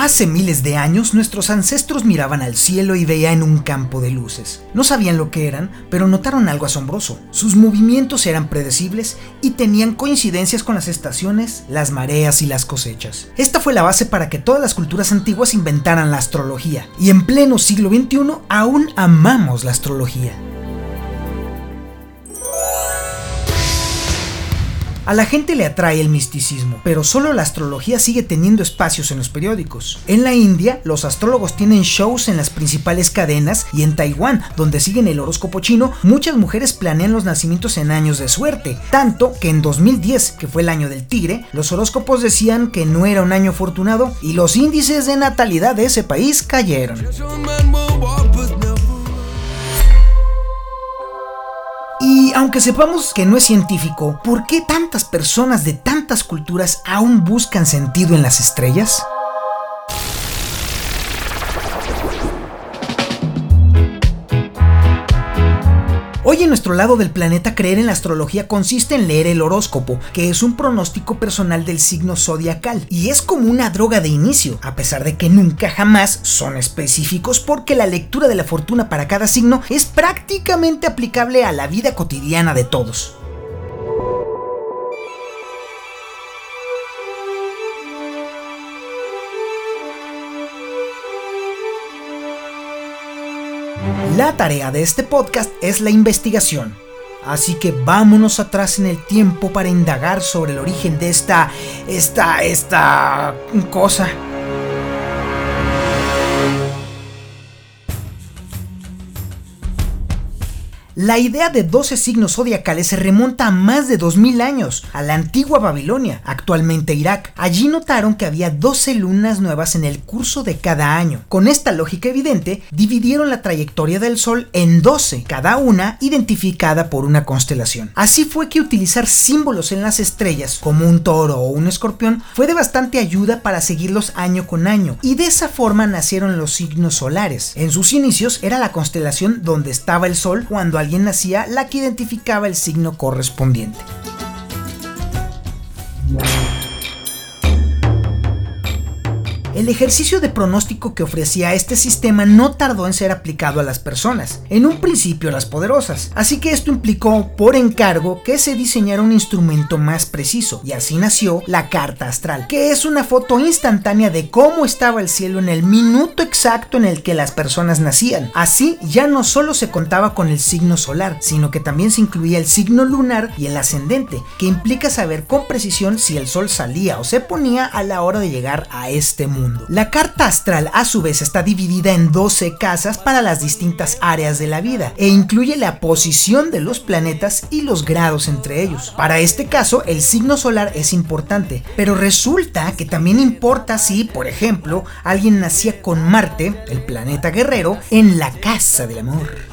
Hace miles de años nuestros ancestros miraban al cielo y veían un campo de luces. No sabían lo que eran, pero notaron algo asombroso. Sus movimientos eran predecibles y tenían coincidencias con las estaciones, las mareas y las cosechas. Esta fue la base para que todas las culturas antiguas inventaran la astrología. Y en pleno siglo XXI aún amamos la astrología. A la gente le atrae el misticismo, pero solo la astrología sigue teniendo espacios en los periódicos. En la India, los astrólogos tienen shows en las principales cadenas y en Taiwán, donde siguen el horóscopo chino, muchas mujeres planean los nacimientos en años de suerte. Tanto que en 2010, que fue el año del tigre, los horóscopos decían que no era un año afortunado y los índices de natalidad de ese país cayeron. Y aunque sepamos que no es científico, ¿por qué tantas personas de tantas culturas aún buscan sentido en las estrellas? En nuestro lado del planeta creer en la astrología consiste en leer el horóscopo, que es un pronóstico personal del signo zodiacal, y es como una droga de inicio, a pesar de que nunca jamás son específicos porque la lectura de la fortuna para cada signo es prácticamente aplicable a la vida cotidiana de todos. La tarea de este podcast es la investigación. Así que vámonos atrás en el tiempo para indagar sobre el origen de esta, esta, esta cosa. La idea de 12 signos zodiacales se remonta a más de 2000 años, a la antigua Babilonia, actualmente Irak. Allí notaron que había 12 lunas nuevas en el curso de cada año. Con esta lógica evidente, dividieron la trayectoria del Sol en 12, cada una identificada por una constelación. Así fue que utilizar símbolos en las estrellas, como un toro o un escorpión, fue de bastante ayuda para seguirlos año con año, y de esa forma nacieron los signos solares. En sus inicios era la constelación donde estaba el Sol cuando alguien nacía la que identificaba el signo correspondiente. El ejercicio de pronóstico que ofrecía este sistema no tardó en ser aplicado a las personas, en un principio las poderosas, así que esto implicó por encargo que se diseñara un instrumento más preciso, y así nació la carta astral, que es una foto instantánea de cómo estaba el cielo en el minuto exacto en el que las personas nacían. Así ya no solo se contaba con el signo solar, sino que también se incluía el signo lunar y el ascendente, que implica saber con precisión si el sol salía o se ponía a la hora de llegar a este mundo. La carta astral a su vez está dividida en 12 casas para las distintas áreas de la vida e incluye la posición de los planetas y los grados entre ellos. Para este caso, el signo solar es importante, pero resulta que también importa si, por ejemplo, alguien nacía con Marte, el planeta guerrero, en la casa del amor.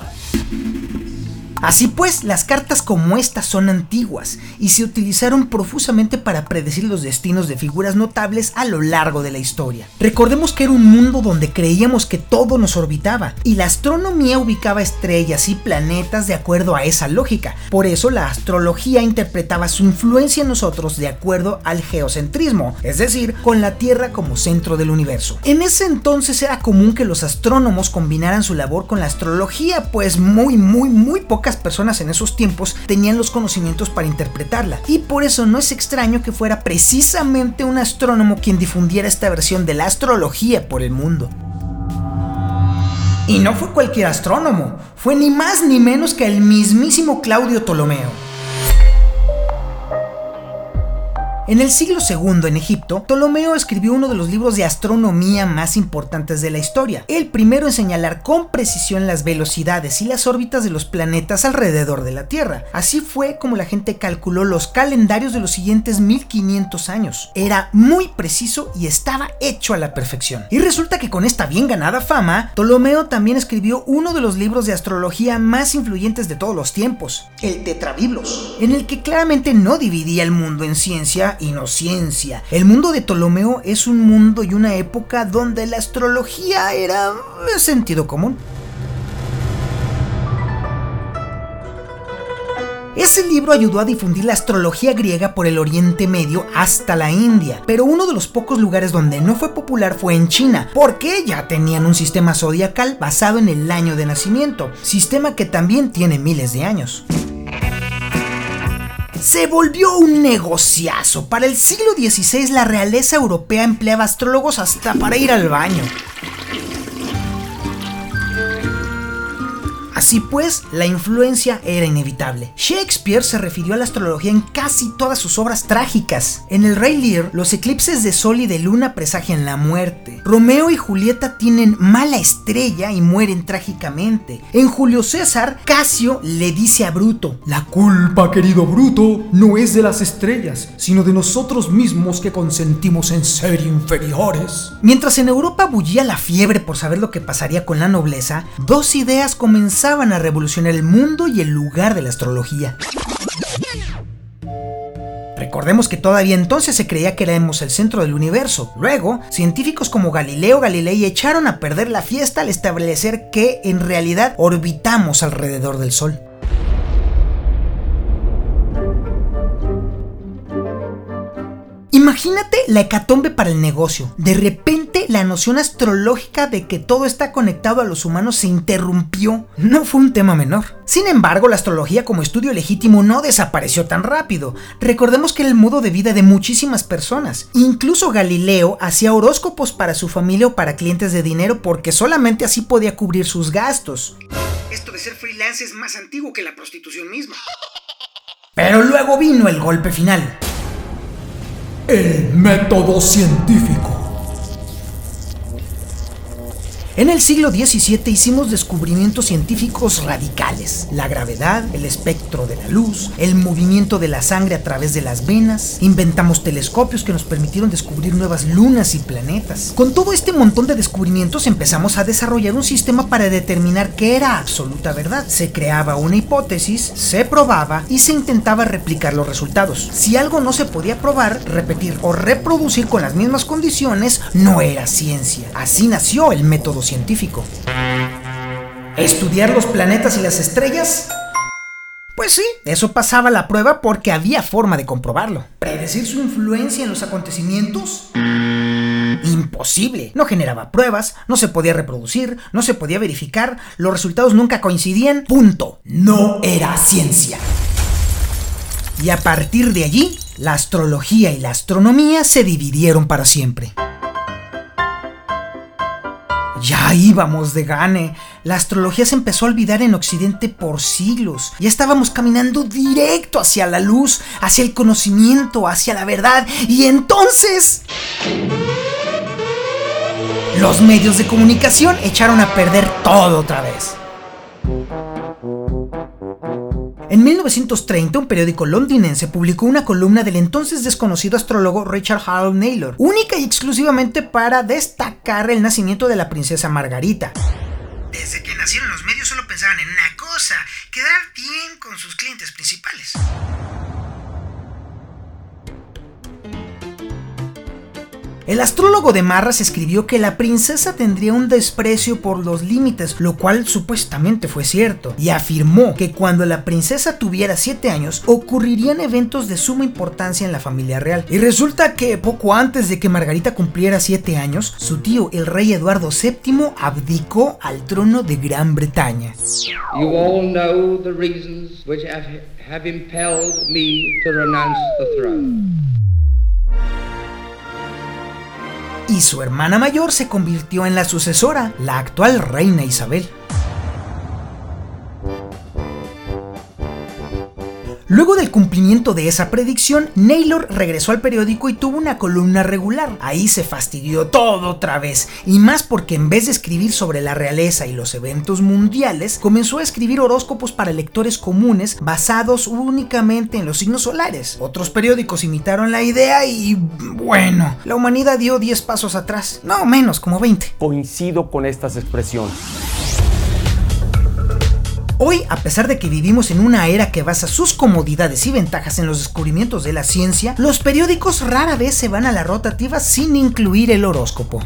Así pues, las cartas como estas son antiguas y se utilizaron profusamente para predecir los destinos de figuras notables a lo largo de la historia. Recordemos que era un mundo donde creíamos que todo nos orbitaba y la astronomía ubicaba estrellas y planetas de acuerdo a esa lógica. Por eso la astrología interpretaba su influencia en nosotros de acuerdo al geocentrismo, es decir, con la Tierra como centro del universo. En ese entonces era común que los astrónomos combinaran su labor con la astrología, pues muy, muy, muy personas en esos tiempos tenían los conocimientos para interpretarla. Y por eso no es extraño que fuera precisamente un astrónomo quien difundiera esta versión de la astrología por el mundo. Y no fue cualquier astrónomo, fue ni más ni menos que el mismísimo Claudio Ptolomeo. En el siglo II en Egipto, Ptolomeo escribió uno de los libros de astronomía más importantes de la historia, el primero en señalar con precisión las velocidades y las órbitas de los planetas alrededor de la Tierra. Así fue como la gente calculó los calendarios de los siguientes 1500 años. Era muy preciso y estaba hecho a la perfección. Y resulta que con esta bien ganada fama, Ptolomeo también escribió uno de los libros de astrología más influyentes de todos los tiempos, el Tetrabiblos, en el que claramente no dividía el mundo en ciencia y no ciencia. El mundo de Ptolomeo es un mundo y una época donde la astrología era sentido común. Ese libro ayudó a difundir la astrología griega por el Oriente Medio hasta la India, pero uno de los pocos lugares donde no fue popular fue en China, porque ya tenían un sistema zodiacal basado en el año de nacimiento, sistema que también tiene miles de años se volvió un negociazo. Para el siglo XVI la realeza europea empleaba astrólogos hasta para ir al baño. Así pues, la influencia era inevitable. Shakespeare se refirió a la astrología en casi todas sus obras trágicas. En El Rey Lear, los eclipses de sol y de luna presagian la muerte. Romeo y Julieta tienen mala estrella y mueren trágicamente. En Julio César, Casio le dice a Bruto, La culpa, querido Bruto, no es de las estrellas, sino de nosotros mismos que consentimos en ser inferiores. Mientras en Europa bullía la fiebre por saber lo que pasaría con la nobleza, dos ideas comenzaron a revolucionar el mundo y el lugar de la astrología. Recordemos que todavía entonces se creía que éramos el centro del universo. Luego, científicos como Galileo Galilei echaron a perder la fiesta al establecer que en realidad orbitamos alrededor del Sol. Imagínate la hecatombe para el negocio. De repente la noción astrológica de que todo está conectado a los humanos se interrumpió. No fue un tema menor. Sin embargo, la astrología como estudio legítimo no desapareció tan rápido. Recordemos que era el modo de vida de muchísimas personas. Incluso Galileo hacía horóscopos para su familia o para clientes de dinero porque solamente así podía cubrir sus gastos. Esto de ser freelance es más antiguo que la prostitución misma. Pero luego vino el golpe final el método científico. En el siglo XVII hicimos descubrimientos científicos radicales. La gravedad, el espectro de la luz, el movimiento de la sangre a través de las venas. Inventamos telescopios que nos permitieron descubrir nuevas lunas y planetas. Con todo este montón de descubrimientos empezamos a desarrollar un sistema para determinar qué era absoluta verdad. Se creaba una hipótesis, se probaba y se intentaba replicar los resultados. Si algo no se podía probar, repetir o reproducir con las mismas condiciones no era ciencia. Así nació el método científico. ¿Estudiar los planetas y las estrellas? Pues sí, eso pasaba la prueba porque había forma de comprobarlo. ¿Predecir su influencia en los acontecimientos? Imposible. No generaba pruebas, no se podía reproducir, no se podía verificar, los resultados nunca coincidían. Punto. No era ciencia. Y a partir de allí, la astrología y la astronomía se dividieron para siempre. Ya íbamos de gane. La astrología se empezó a olvidar en Occidente por siglos. Ya estábamos caminando directo hacia la luz, hacia el conocimiento, hacia la verdad. Y entonces... Los medios de comunicación echaron a perder todo otra vez. En 1930, un periódico londinense publicó una columna del entonces desconocido astrólogo Richard Harold Naylor, única y exclusivamente para destacar el nacimiento de la princesa Margarita. Desde que nacieron los medios solo pensaban en una cosa, quedar bien con sus clientes principales. El astrólogo de Marras escribió que la princesa tendría un desprecio por los límites, lo cual supuestamente fue cierto, y afirmó que cuando la princesa tuviera 7 años ocurrirían eventos de suma importancia en la familia real. Y resulta que poco antes de que Margarita cumpliera 7 años, su tío, el rey Eduardo VII, abdicó al trono de Gran Bretaña. You all know the reasons which have impelled me to renounce the throne y su hermana mayor se convirtió en la sucesora, la actual reina Isabel. Luego del cumplimiento de esa predicción, Naylor regresó al periódico y tuvo una columna regular. Ahí se fastidió todo otra vez, y más porque en vez de escribir sobre la realeza y los eventos mundiales, comenzó a escribir horóscopos para lectores comunes basados únicamente en los signos solares. Otros periódicos imitaron la idea y bueno, la humanidad dio 10 pasos atrás, no menos, como 20. Coincido con estas expresiones. Hoy, a pesar de que vivimos en una era que basa sus comodidades y ventajas en los descubrimientos de la ciencia, los periódicos rara vez se van a la rotativa sin incluir el horóscopo.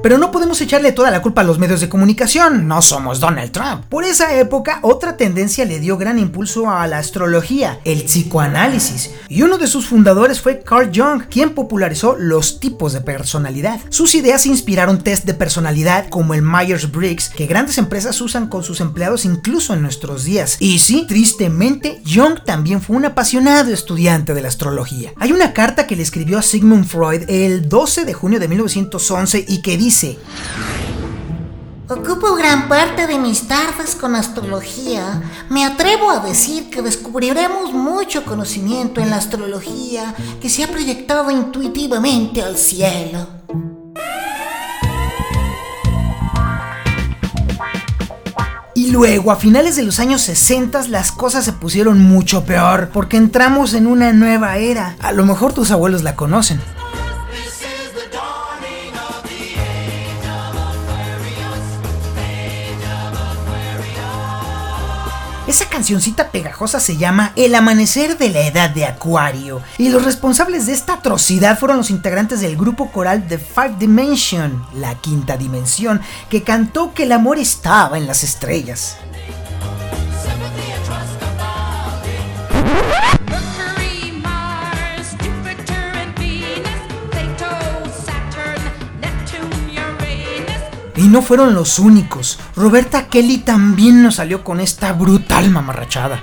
Pero no podemos echarle toda la culpa a los medios de comunicación, no somos Donald Trump. Por esa época, otra tendencia le dio gran impulso a la astrología, el psicoanálisis, y uno de sus fundadores fue Carl Jung, quien popularizó los tipos de personalidad. Sus ideas inspiraron test de personalidad como el Myers-Briggs, que grandes empresas usan con sus empleados incluso en nuestros días. Y sí, tristemente, Jung también fue un apasionado estudiante de la astrología. Hay una carta que le escribió a Sigmund Freud el 12 de junio de 1911 y que dice... Ocupo gran parte de mis tardes con astrología. Me atrevo a decir que descubriremos mucho conocimiento en la astrología que se ha proyectado intuitivamente al cielo. Y luego, a finales de los años 60, las cosas se pusieron mucho peor, porque entramos en una nueva era. A lo mejor tus abuelos la conocen. Esa cancioncita pegajosa se llama El amanecer de la edad de Acuario. Y los responsables de esta atrocidad fueron los integrantes del grupo coral The Five Dimension, la quinta dimensión, que cantó que el amor estaba en las estrellas. No fueron los únicos. Roberta Kelly también nos salió con esta brutal mamarrachada.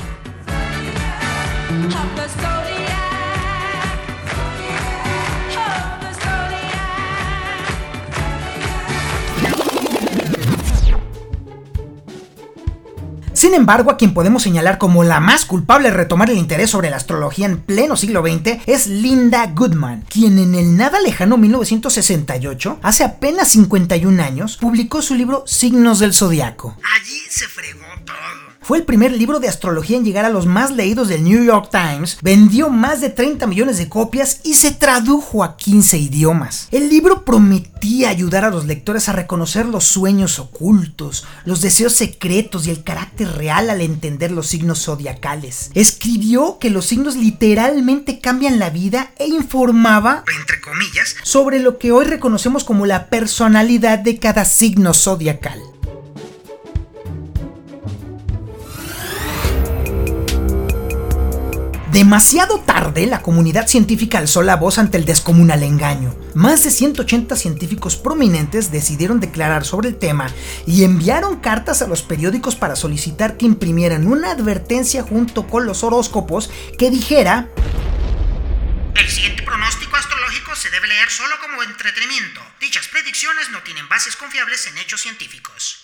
Sin embargo, a quien podemos señalar como la más culpable de retomar el interés sobre la astrología en pleno siglo XX es Linda Goodman, quien en el nada lejano 1968, hace apenas 51 años, publicó su libro Signos del Zodiaco. Allí se fregó todo. Fue el primer libro de astrología en llegar a los más leídos del New York Times, vendió más de 30 millones de copias y se tradujo a 15 idiomas. El libro prometía ayudar a los lectores a reconocer los sueños ocultos, los deseos secretos y el carácter real al entender los signos zodiacales. Escribió que los signos literalmente cambian la vida e informaba, entre comillas, sobre lo que hoy reconocemos como la personalidad de cada signo zodiacal. Demasiado tarde, la comunidad científica alzó la voz ante el descomunal engaño. Más de 180 científicos prominentes decidieron declarar sobre el tema y enviaron cartas a los periódicos para solicitar que imprimieran una advertencia junto con los horóscopos que dijera... El siguiente pronóstico astrológico se debe leer solo como entretenimiento. Dichas predicciones no tienen bases confiables en hechos científicos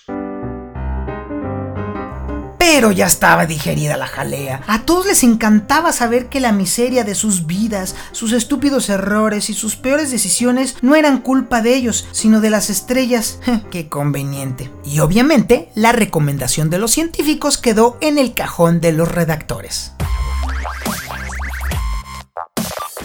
pero ya estaba digerida la jalea. A todos les encantaba saber que la miseria de sus vidas, sus estúpidos errores y sus peores decisiones no eran culpa de ellos, sino de las estrellas. Qué conveniente. Y obviamente, la recomendación de los científicos quedó en el cajón de los redactores.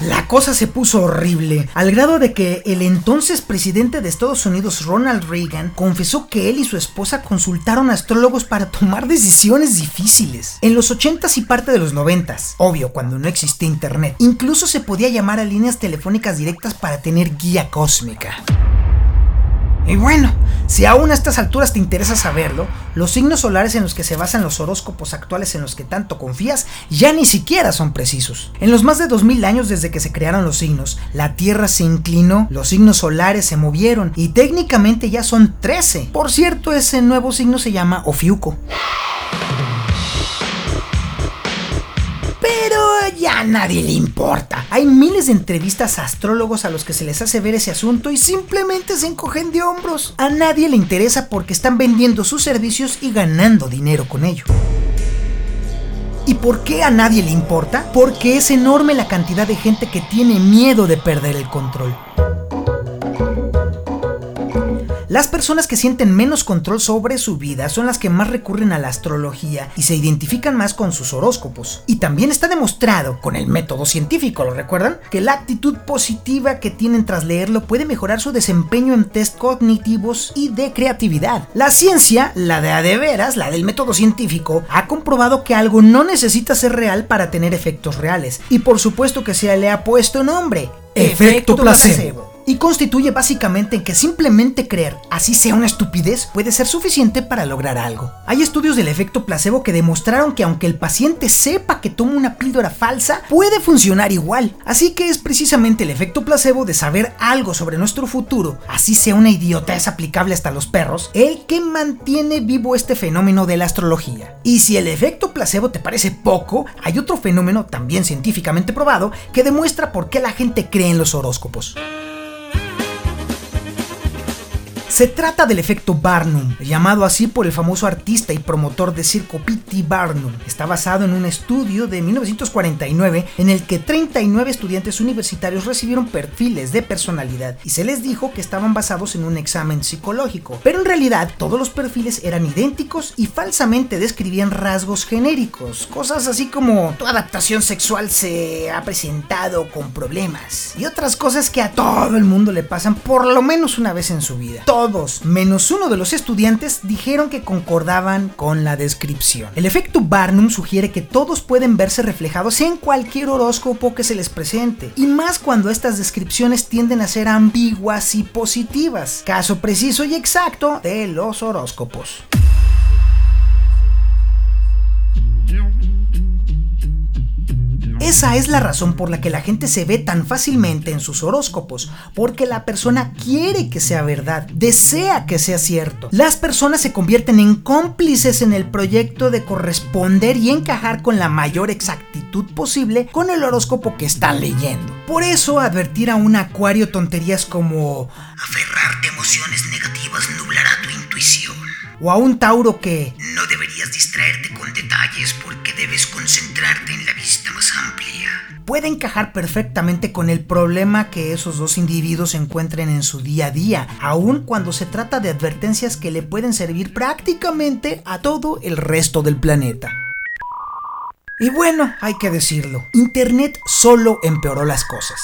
La cosa se puso horrible, al grado de que el entonces presidente de Estados Unidos, Ronald Reagan, confesó que él y su esposa consultaron astrólogos para tomar decisiones difíciles. En los 80s y parte de los 90s, obvio, cuando no existía internet, incluso se podía llamar a líneas telefónicas directas para tener guía cósmica. Y bueno, si aún a estas alturas te interesa saberlo, los signos solares en los que se basan los horóscopos actuales en los que tanto confías ya ni siquiera son precisos. En los más de 2000 años desde que se crearon los signos, la Tierra se inclinó, los signos solares se movieron y técnicamente ya son 13. Por cierto, ese nuevo signo se llama Ofiuco. Ya a nadie le importa. Hay miles de entrevistas a astrólogos a los que se les hace ver ese asunto y simplemente se encogen de hombros. A nadie le interesa porque están vendiendo sus servicios y ganando dinero con ello. ¿Y por qué a nadie le importa? Porque es enorme la cantidad de gente que tiene miedo de perder el control. Las personas que sienten menos control sobre su vida son las que más recurren a la astrología y se identifican más con sus horóscopos. Y también está demostrado, con el método científico, ¿lo recuerdan? Que la actitud positiva que tienen tras leerlo puede mejorar su desempeño en test cognitivos y de creatividad. La ciencia, la de a de veras, la del método científico, ha comprobado que algo no necesita ser real para tener efectos reales. Y por supuesto que se le ha puesto nombre. Efecto, placebo. Y constituye básicamente en que simplemente creer, así sea una estupidez, puede ser suficiente para lograr algo. Hay estudios del efecto placebo que demostraron que aunque el paciente sepa que toma una píldora falsa, puede funcionar igual. Así que es precisamente el efecto placebo de saber algo sobre nuestro futuro, así sea una idiotez aplicable hasta los perros, el que mantiene vivo este fenómeno de la astrología. Y si el efecto placebo te parece poco, hay otro fenómeno también científicamente probado que demuestra por qué la gente cree en los horóscopos. Se trata del efecto Barnum, llamado así por el famoso artista y promotor de circo P.T. Barnum. Está basado en un estudio de 1949 en el que 39 estudiantes universitarios recibieron perfiles de personalidad y se les dijo que estaban basados en un examen psicológico. Pero en realidad todos los perfiles eran idénticos y falsamente describían rasgos genéricos, cosas así como tu adaptación sexual se ha presentado con problemas y otras cosas que a todo el mundo le pasan por lo menos una vez en su vida todos, menos uno de los estudiantes, dijeron que concordaban con la descripción. El efecto Barnum sugiere que todos pueden verse reflejados en cualquier horóscopo que se les presente, y más cuando estas descripciones tienden a ser ambiguas y positivas, caso preciso y exacto de los horóscopos. Esa es la razón por la que la gente se ve tan fácilmente en sus horóscopos, porque la persona quiere que sea verdad, desea que sea cierto. Las personas se convierten en cómplices en el proyecto de corresponder y encajar con la mayor exactitud posible con el horóscopo que están leyendo. Por eso advertir a un acuario tonterías como aferrarte a emociones negativas nublará tu intuición. O a un Tauro que no deberías distraerte con detalles porque debes concentrarte en Puede encajar perfectamente con el problema que esos dos individuos encuentren en su día a día, aun cuando se trata de advertencias que le pueden servir prácticamente a todo el resto del planeta. Y bueno, hay que decirlo, Internet solo empeoró las cosas.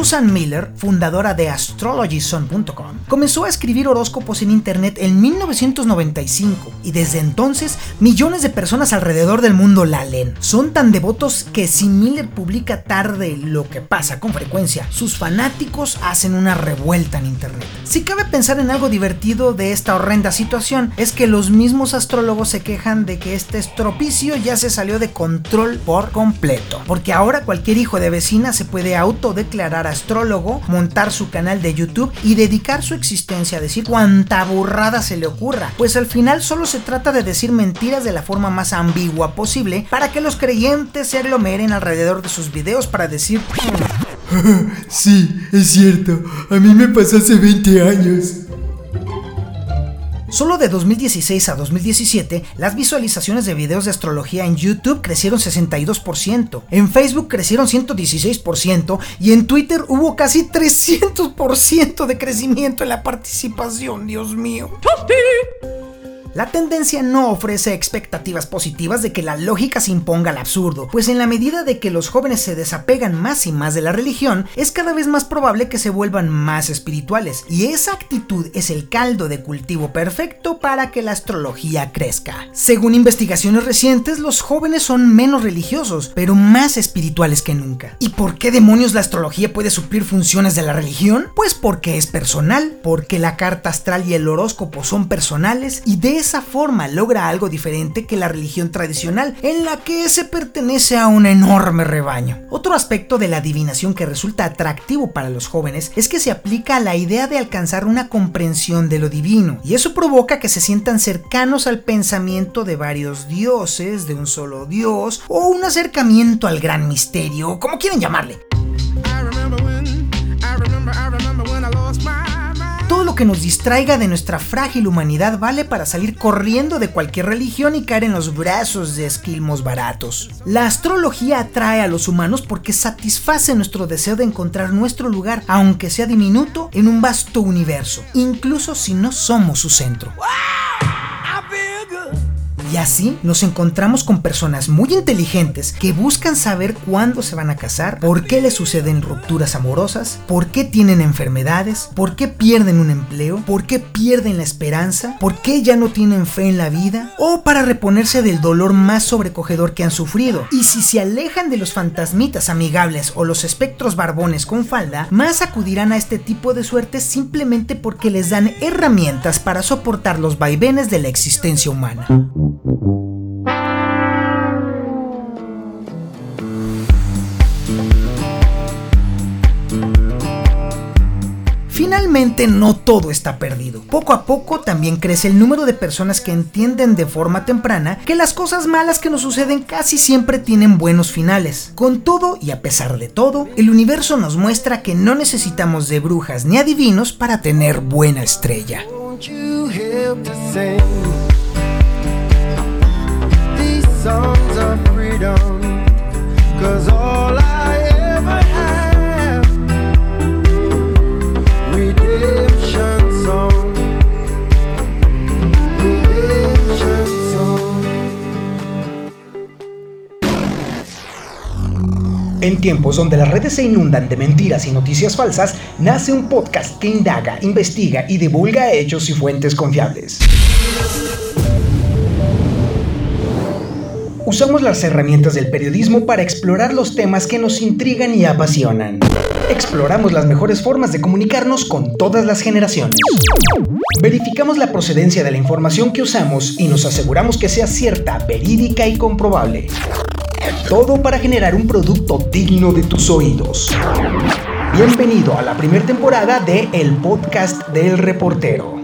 Susan Miller, fundadora de astrologyson.com, comenzó a escribir horóscopos en Internet en 1995 y desde entonces millones de personas alrededor del mundo la leen. Son tan devotos que si Miller publica tarde lo que pasa con frecuencia, sus fanáticos hacen una revuelta en Internet. Si cabe pensar en algo divertido de esta horrenda situación, es que los mismos astrólogos se quejan de que este estropicio ya se salió de control por completo, porque ahora cualquier hijo de vecina se puede autodeclarar astrólogo, montar su canal de YouTube y dedicar su existencia a decir cuanta burrada se le ocurra, pues al final solo se trata de decir mentiras de la forma más ambigua posible para que los creyentes se aglomeren alrededor de sus videos para decir Sí, es cierto, a mí me pasó hace 20 años. Solo de 2016 a 2017, las visualizaciones de videos de astrología en YouTube crecieron 62%, en Facebook crecieron 116% y en Twitter hubo casi 300% de crecimiento en la participación, Dios mío. La tendencia no ofrece expectativas positivas de que la lógica se imponga al absurdo, pues en la medida de que los jóvenes se desapegan más y más de la religión, es cada vez más probable que se vuelvan más espirituales, y esa actitud es el caldo de cultivo perfecto para que la astrología crezca. Según investigaciones recientes, los jóvenes son menos religiosos, pero más espirituales que nunca. ¿Y por qué demonios la astrología puede suplir funciones de la religión? Pues porque es personal, porque la carta astral y el horóscopo son personales y de esa forma logra algo diferente que la religión tradicional, en la que se pertenece a un enorme rebaño. Otro aspecto de la adivinación que resulta atractivo para los jóvenes es que se aplica a la idea de alcanzar una comprensión de lo divino, y eso provoca que se sientan cercanos al pensamiento de varios dioses, de un solo dios, o un acercamiento al gran misterio, como quieren llamarle. Que nos distraiga de nuestra frágil humanidad vale para salir corriendo de cualquier religión y caer en los brazos de esquilmos baratos. La astrología atrae a los humanos porque satisface nuestro deseo de encontrar nuestro lugar, aunque sea diminuto, en un vasto universo, incluso si no somos su centro. Y así nos encontramos con personas muy inteligentes que buscan saber cuándo se van a casar, por qué les suceden rupturas amorosas, por qué tienen enfermedades, por qué pierden un empleo, por qué pierden la esperanza, por qué ya no tienen fe en la vida, o para reponerse del dolor más sobrecogedor que han sufrido. Y si se alejan de los fantasmitas amigables o los espectros barbones con falda, más acudirán a este tipo de suertes simplemente porque les dan herramientas para soportar los vaivenes de la existencia humana. Finalmente no todo está perdido. Poco a poco también crece el número de personas que entienden de forma temprana que las cosas malas que nos suceden casi siempre tienen buenos finales. Con todo y a pesar de todo, el universo nos muestra que no necesitamos de brujas ni adivinos para tener buena estrella. En tiempos donde las redes se inundan de mentiras y noticias falsas, nace un podcast que indaga, investiga y divulga hechos y fuentes confiables. Usamos las herramientas del periodismo para explorar los temas que nos intrigan y apasionan. Exploramos las mejores formas de comunicarnos con todas las generaciones. Verificamos la procedencia de la información que usamos y nos aseguramos que sea cierta, verídica y comprobable. Todo para generar un producto digno de tus oídos. Bienvenido a la primera temporada de El Podcast del Reportero.